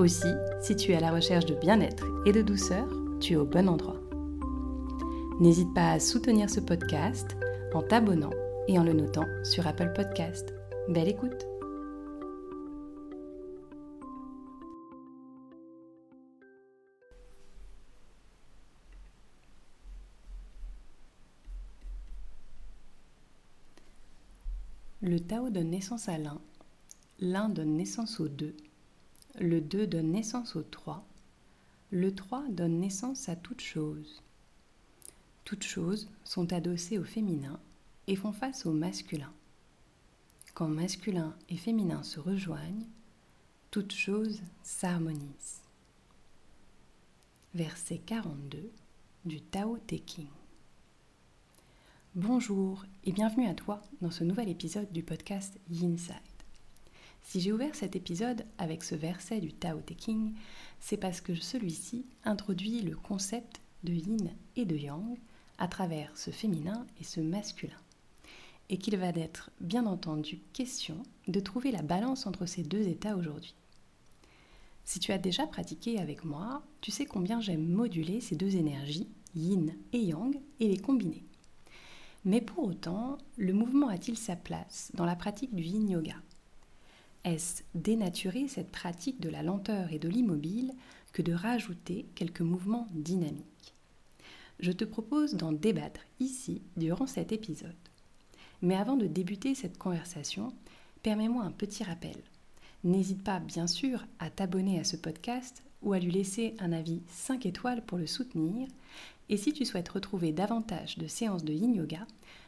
Aussi, si tu es à la recherche de bien-être et de douceur, tu es au bon endroit. N'hésite pas à soutenir ce podcast en t'abonnant et en le notant sur Apple Podcast. Belle écoute Le Tao donne naissance à l'un, l'un donne naissance aux deux, le deux donne naissance au trois, le trois donne naissance à toute chose. Toutes choses sont adossées au féminin et font face au masculin. Quand masculin et féminin se rejoignent, toutes choses s'harmonisent. Verset 42 du Tao Te King. Bonjour et bienvenue à toi dans ce nouvel épisode du podcast Yinside. Si j'ai ouvert cet épisode avec ce verset du Tao Te King, c'est parce que celui-ci introduit le concept de yin et de yang à travers ce féminin et ce masculin. Et qu'il va être bien entendu question de trouver la balance entre ces deux états aujourd'hui. Si tu as déjà pratiqué avec moi, tu sais combien j'aime moduler ces deux énergies, yin et yang, et les combiner. Mais pour autant, le mouvement a-t-il sa place dans la pratique du yin yoga? Est-ce dénaturer cette pratique de la lenteur et de l'immobile que de rajouter quelques mouvements dynamiques? Je te propose d'en débattre ici durant cet épisode. Mais avant de débuter cette conversation, permets-moi un petit rappel. N'hésite pas bien sûr à t'abonner à ce podcast ou à lui laisser un avis 5 étoiles pour le soutenir et si tu souhaites retrouver davantage de séances de yin yoga,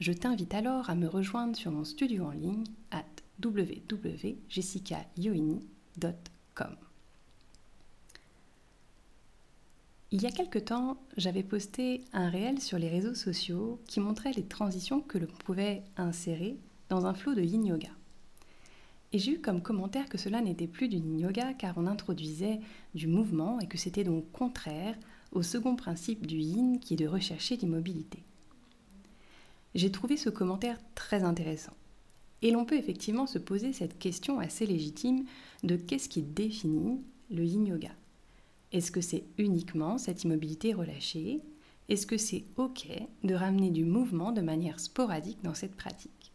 je t'invite alors à me rejoindre sur mon studio en ligne à www.jessicayoini.com. Il y a quelque temps, j'avais posté un réel sur les réseaux sociaux qui montrait les transitions que l'on pouvait insérer dans un flot de yin yoga. Et j'ai eu comme commentaire que cela n'était plus du yin yoga car on introduisait du mouvement et que c'était donc contraire au second principe du yin qui est de rechercher l'immobilité. J'ai trouvé ce commentaire très intéressant. Et l'on peut effectivement se poser cette question assez légitime de qu'est-ce qui définit le yin yoga? Est-ce que c'est uniquement cette immobilité relâchée? Est-ce que c'est OK de ramener du mouvement de manière sporadique dans cette pratique?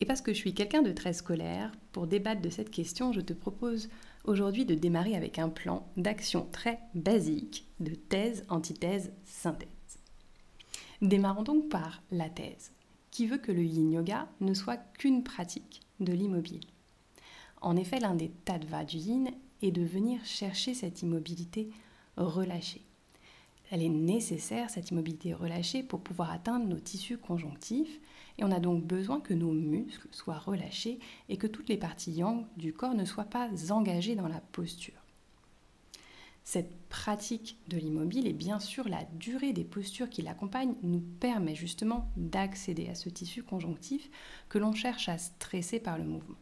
Et parce que je suis quelqu'un de très scolaire, pour débattre de cette question, je te propose aujourd'hui de démarrer avec un plan d'action très basique de thèse, antithèse, synthèse. Démarrons donc par la thèse, qui veut que le yin yoga ne soit qu'une pratique de l'immobile. En effet, l'un des tattvas du yin est de venir chercher cette immobilité relâchée. Elle est nécessaire, cette immobilité relâchée, pour pouvoir atteindre nos tissus conjonctifs, et on a donc besoin que nos muscles soient relâchés et que toutes les parties yang du corps ne soient pas engagées dans la posture. Cette pratique de l'immobile et bien sûr la durée des postures qui l'accompagnent nous permet justement d'accéder à ce tissu conjonctif que l'on cherche à stresser par le mouvement.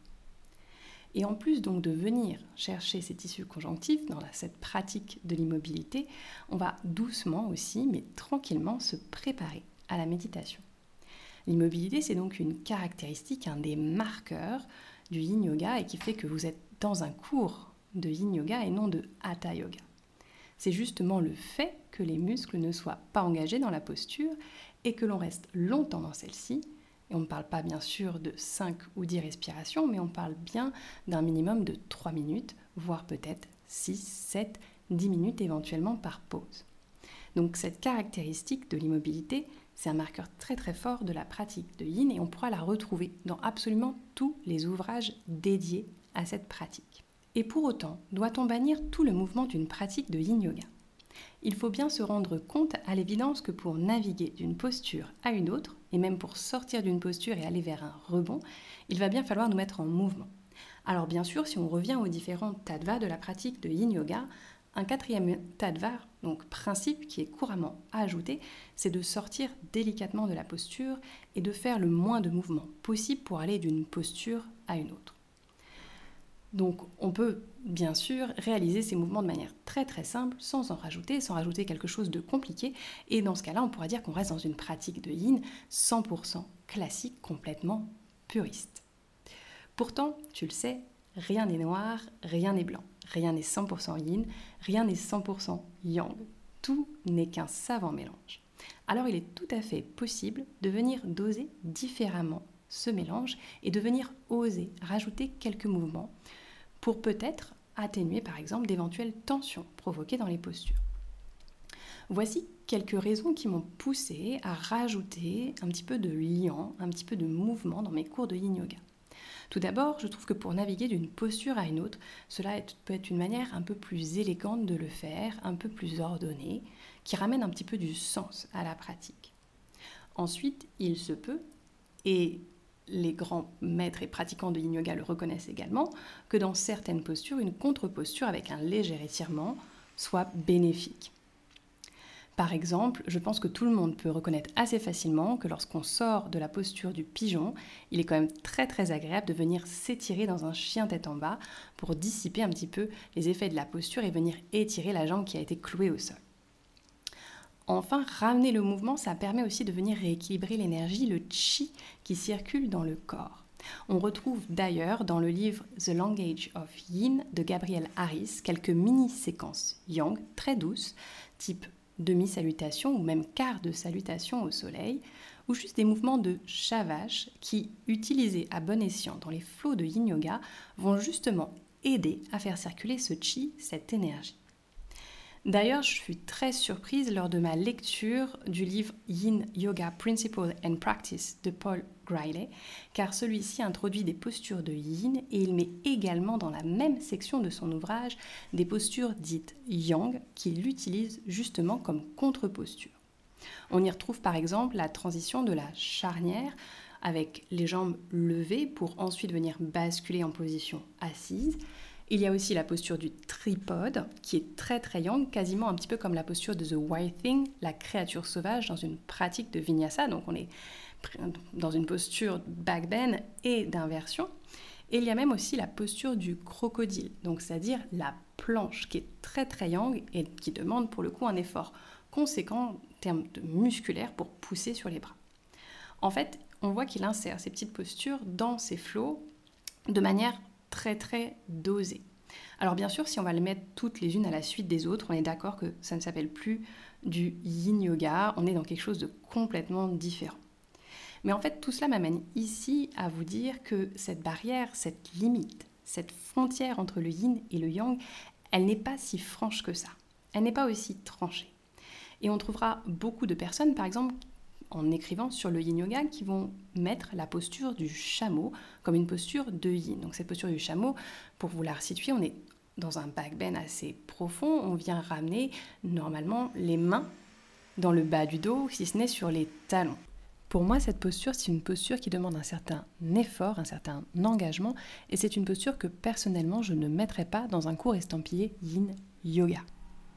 Et en plus donc de venir chercher ces tissus conjonctifs dans cette pratique de l'immobilité, on va doucement aussi, mais tranquillement, se préparer à la méditation. L'immobilité, c'est donc une caractéristique, un des marqueurs du yin yoga et qui fait que vous êtes dans un cours de yin yoga et non de hatha yoga. C'est justement le fait que les muscles ne soient pas engagés dans la posture et que l'on reste longtemps dans celle-ci on ne parle pas bien sûr de 5 ou 10 respirations, mais on parle bien d'un minimum de 3 minutes, voire peut-être 6, 7, 10 minutes éventuellement par pause. Donc cette caractéristique de l'immobilité, c'est un marqueur très très fort de la pratique de yin et on pourra la retrouver dans absolument tous les ouvrages dédiés à cette pratique. Et pour autant, doit-on bannir tout le mouvement d'une pratique de yin yoga? Il faut bien se rendre compte à l'évidence que pour naviguer d'une posture à une autre, et même pour sortir d'une posture et aller vers un rebond, il va bien falloir nous mettre en mouvement. Alors bien sûr, si on revient aux différents tattva de la pratique de yin yoga, un quatrième tattva, donc principe qui est couramment ajouté, c'est de sortir délicatement de la posture et de faire le moins de mouvements possible pour aller d'une posture à une autre. Donc on peut bien sûr réaliser ces mouvements de manière très très simple, sans en rajouter, sans rajouter quelque chose de compliqué. Et dans ce cas-là, on pourra dire qu'on reste dans une pratique de yin 100% classique, complètement puriste. Pourtant, tu le sais, rien n'est noir, rien n'est blanc, rien n'est 100% yin, rien n'est 100% yang. Tout n'est qu'un savant mélange. Alors il est tout à fait possible de venir doser différemment ce mélange et de venir oser rajouter quelques mouvements pour peut-être atténuer par exemple d'éventuelles tensions provoquées dans les postures. Voici quelques raisons qui m'ont poussé à rajouter un petit peu de liant, un petit peu de mouvement dans mes cours de yin yoga. Tout d'abord, je trouve que pour naviguer d'une posture à une autre, cela peut être une manière un peu plus élégante de le faire, un peu plus ordonnée, qui ramène un petit peu du sens à la pratique. Ensuite, il se peut, et les grands maîtres et pratiquants de yin yoga le reconnaissent également, que dans certaines postures, une contre-posture avec un léger étirement soit bénéfique. Par exemple, je pense que tout le monde peut reconnaître assez facilement que lorsqu'on sort de la posture du pigeon, il est quand même très très agréable de venir s'étirer dans un chien tête en bas pour dissiper un petit peu les effets de la posture et venir étirer la jambe qui a été clouée au sol. Enfin, ramener le mouvement, ça permet aussi de venir rééquilibrer l'énergie, le chi qui circule dans le corps. On retrouve d'ailleurs dans le livre The Language of Yin de Gabriel Harris quelques mini-séquences yang très douces, type demi-salutation ou même quart de salutation au soleil, ou juste des mouvements de chavache qui, utilisés à bon escient dans les flots de yin yoga, vont justement aider à faire circuler ce chi, cette énergie. D'ailleurs, je suis très surprise lors de ma lecture du livre Yin Yoga Principle and Practice de Paul Griley, car celui-ci introduit des postures de yin et il met également dans la même section de son ouvrage des postures dites yang qu'il utilise justement comme contre-posture. On y retrouve par exemple la transition de la charnière avec les jambes levées pour ensuite venir basculer en position assise il y a aussi la posture du tripode, qui est très très yang, quasiment un petit peu comme la posture de The White Thing, la créature sauvage, dans une pratique de vinyasa. Donc on est dans une posture back bend et d'inversion. Et il y a même aussi la posture du crocodile, donc c'est-à-dire la planche, qui est très très yang et qui demande pour le coup un effort conséquent en termes de musculaire pour pousser sur les bras. En fait, on voit qu'il insère ces petites postures dans ses flots de manière très très dosé. Alors bien sûr, si on va les mettre toutes les unes à la suite des autres, on est d'accord que ça ne s'appelle plus du yin yoga, on est dans quelque chose de complètement différent. Mais en fait, tout cela m'amène ici à vous dire que cette barrière, cette limite, cette frontière entre le yin et le yang, elle n'est pas si franche que ça. Elle n'est pas aussi tranchée. Et on trouvera beaucoup de personnes, par exemple, en écrivant sur le yin yoga qui vont mettre la posture du chameau comme une posture de yin. Donc cette posture du chameau, pour vous la resituer, on est dans un back bend assez profond, on vient ramener normalement les mains dans le bas du dos, si ce n'est sur les talons. Pour moi, cette posture, c'est une posture qui demande un certain effort, un certain engagement, et c'est une posture que personnellement, je ne mettrais pas dans un cours estampillé yin yoga.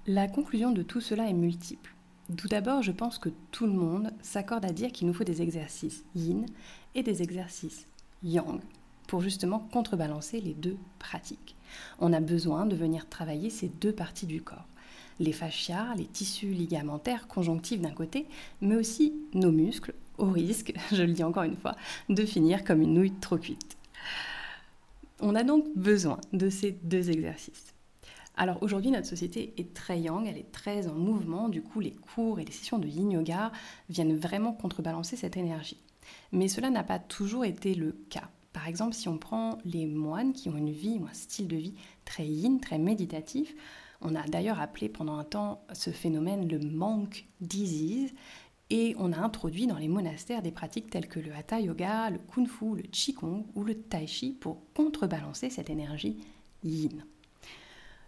La conclusion de tout cela est multiple. Tout d'abord, je pense que tout le monde s'accorde à dire qu'il nous faut des exercices yin et des exercices yang pour justement contrebalancer les deux pratiques. On a besoin de venir travailler ces deux parties du corps. Les fascias, les tissus ligamentaires, conjonctifs d'un côté, mais aussi nos muscles, au risque, je le dis encore une fois, de finir comme une nouille trop cuite. On a donc besoin de ces deux exercices. Alors aujourd'hui, notre société est très yang, elle est très en mouvement, du coup les cours et les sessions de yin yoga viennent vraiment contrebalancer cette énergie. Mais cela n'a pas toujours été le cas. Par exemple, si on prend les moines qui ont une vie ou un style de vie très yin, très méditatif, on a d'ailleurs appelé pendant un temps ce phénomène le monk disease, et on a introduit dans les monastères des pratiques telles que le hatha yoga, le kung fu, le qigong ou le tai chi pour contrebalancer cette énergie yin.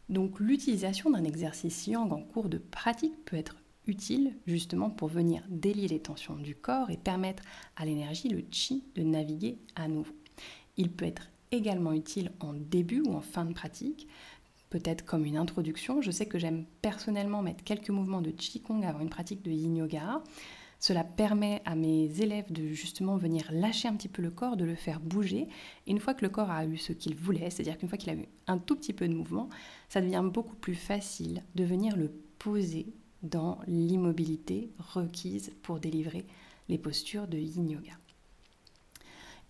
Donc l'utilisation d'un exercice yang en cours de pratique peut être utile justement pour venir délier les tensions du corps et permettre à l'énergie, le chi, de naviguer à nouveau. Il peut être également utile en début ou en fin de pratique, peut-être comme une introduction. Je sais que j'aime personnellement mettre quelques mouvements de Qigong avant une pratique de Yin Yoga. Cela permet à mes élèves de justement venir lâcher un petit peu le corps, de le faire bouger. Et une fois que le corps a eu ce qu'il voulait, c'est-à-dire qu'une fois qu'il a eu un tout petit peu de mouvement, ça devient beaucoup plus facile de venir le poser dans l'immobilité requise pour délivrer les postures de yin yoga.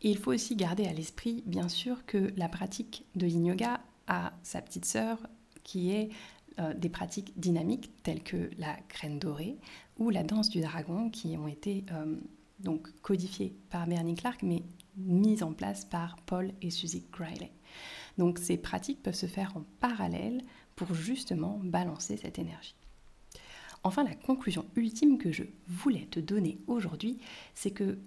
Et il faut aussi garder à l'esprit, bien sûr, que la pratique de yin yoga a sa petite sœur qui est euh, des pratiques dynamiques telles que la graine dorée ou la danse du dragon qui ont été euh, donc codifiées par Bernie Clark mais mises en place par Paul et Suzy Griley. Donc ces pratiques peuvent se faire en parallèle pour justement balancer cette énergie. Enfin, la conclusion ultime que je voulais te donner aujourd'hui, c'est que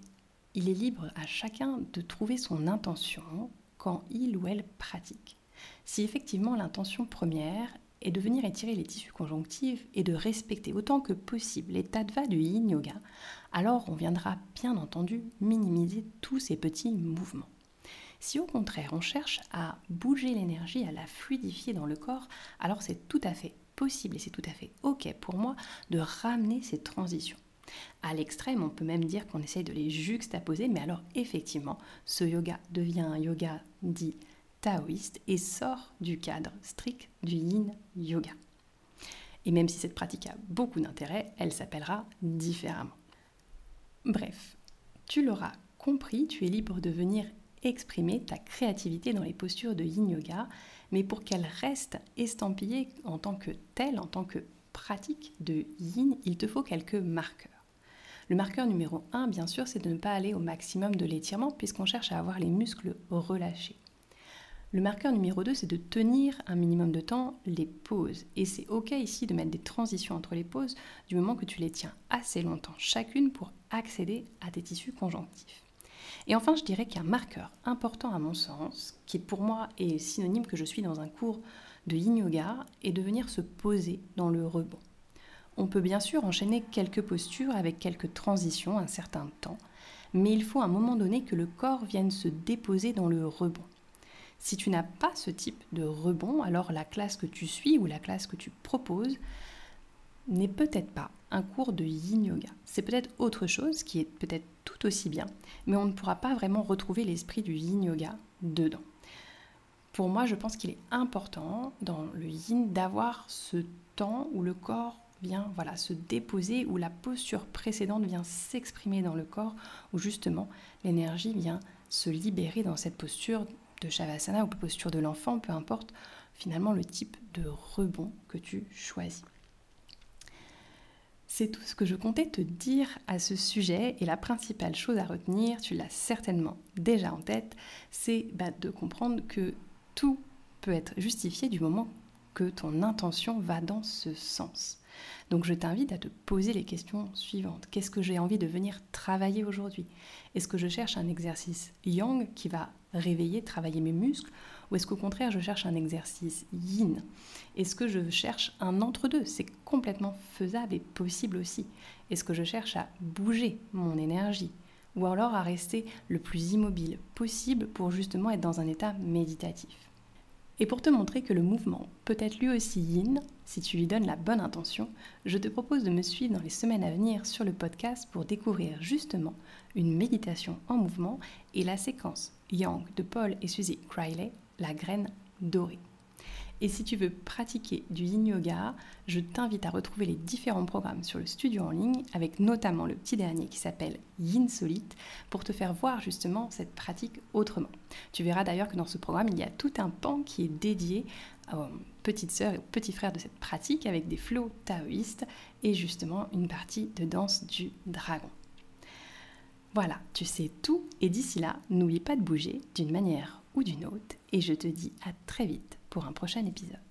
il est libre à chacun de trouver son intention quand il ou elle pratique. Si effectivement l'intention première est de venir étirer les tissus conjonctifs et de respecter autant que possible les tattva du yin yoga, alors on viendra bien entendu minimiser tous ces petits mouvements. Si au contraire on cherche à bouger l'énergie, à la fluidifier dans le corps, alors c'est tout à fait possible et c'est tout à fait ok pour moi de ramener ces transitions. À l'extrême, on peut même dire qu'on essaye de les juxtaposer, mais alors effectivement, ce yoga devient un yoga dit taoïste et sort du cadre strict du yin yoga. Et même si cette pratique a beaucoup d'intérêt, elle s'appellera différemment. Bref, tu l'auras compris, tu es libre de venir exprimer ta créativité dans les postures de yin yoga, mais pour qu'elle reste estampillée en tant que telle, en tant que pratique de yin, il te faut quelques marqueurs. Le marqueur numéro 1, bien sûr, c'est de ne pas aller au maximum de l'étirement puisqu'on cherche à avoir les muscles relâchés. Le marqueur numéro 2, c'est de tenir un minimum de temps les pauses. Et c'est OK ici de mettre des transitions entre les pauses du moment que tu les tiens assez longtemps chacune pour accéder à tes tissus conjonctifs. Et enfin, je dirais qu'un marqueur important à mon sens, qui pour moi est synonyme que je suis dans un cours de yin yoga, est de venir se poser dans le rebond. On peut bien sûr enchaîner quelques postures avec quelques transitions un certain temps, mais il faut à un moment donné que le corps vienne se déposer dans le rebond. Si tu n'as pas ce type de rebond, alors la classe que tu suis ou la classe que tu proposes n'est peut-être pas un cours de yin yoga. C'est peut-être autre chose qui est peut-être tout aussi bien, mais on ne pourra pas vraiment retrouver l'esprit du yin yoga dedans. Pour moi, je pense qu'il est important dans le yin d'avoir ce temps où le corps vient voilà, se déposer, où la posture précédente vient s'exprimer dans le corps, où justement l'énergie vient se libérer dans cette posture de Shavasana ou posture de l'enfant, peu importe finalement le type de rebond que tu choisis. C'est tout ce que je comptais te dire à ce sujet et la principale chose à retenir, tu l'as certainement déjà en tête, c'est bah, de comprendre que tout peut être justifié du moment que ton intention va dans ce sens. Donc je t'invite à te poser les questions suivantes. Qu'est-ce que j'ai envie de venir travailler aujourd'hui? Est-ce que je cherche un exercice yang qui va réveiller, travailler mes muscles? Ou est-ce qu'au contraire je cherche un exercice yin? Est-ce que je cherche un entre-deux? C'est complètement faisable et possible aussi. Est-ce que je cherche à bouger mon énergie? Ou alors à rester le plus immobile possible pour justement être dans un état méditatif? Et pour te montrer que le mouvement peut être lui aussi yin, si tu lui donnes la bonne intention, je te propose de me suivre dans les semaines à venir sur le podcast pour découvrir justement une méditation en mouvement et la séquence Yang de Paul et Suzy Criley, la graine dorée. Et si tu veux pratiquer du yin yoga, je t'invite à retrouver les différents programmes sur le studio en ligne, avec notamment le petit dernier qui s'appelle Yin Solite, pour te faire voir justement cette pratique autrement. Tu verras d'ailleurs que dans ce programme, il y a tout un pan qui est dédié aux petites sœurs et aux petits frères de cette pratique, avec des flots taoïstes et justement une partie de danse du dragon. Voilà, tu sais tout, et d'ici là, n'oublie pas de bouger d'une manière ou d'une autre, et je te dis à très vite pour un prochain épisode.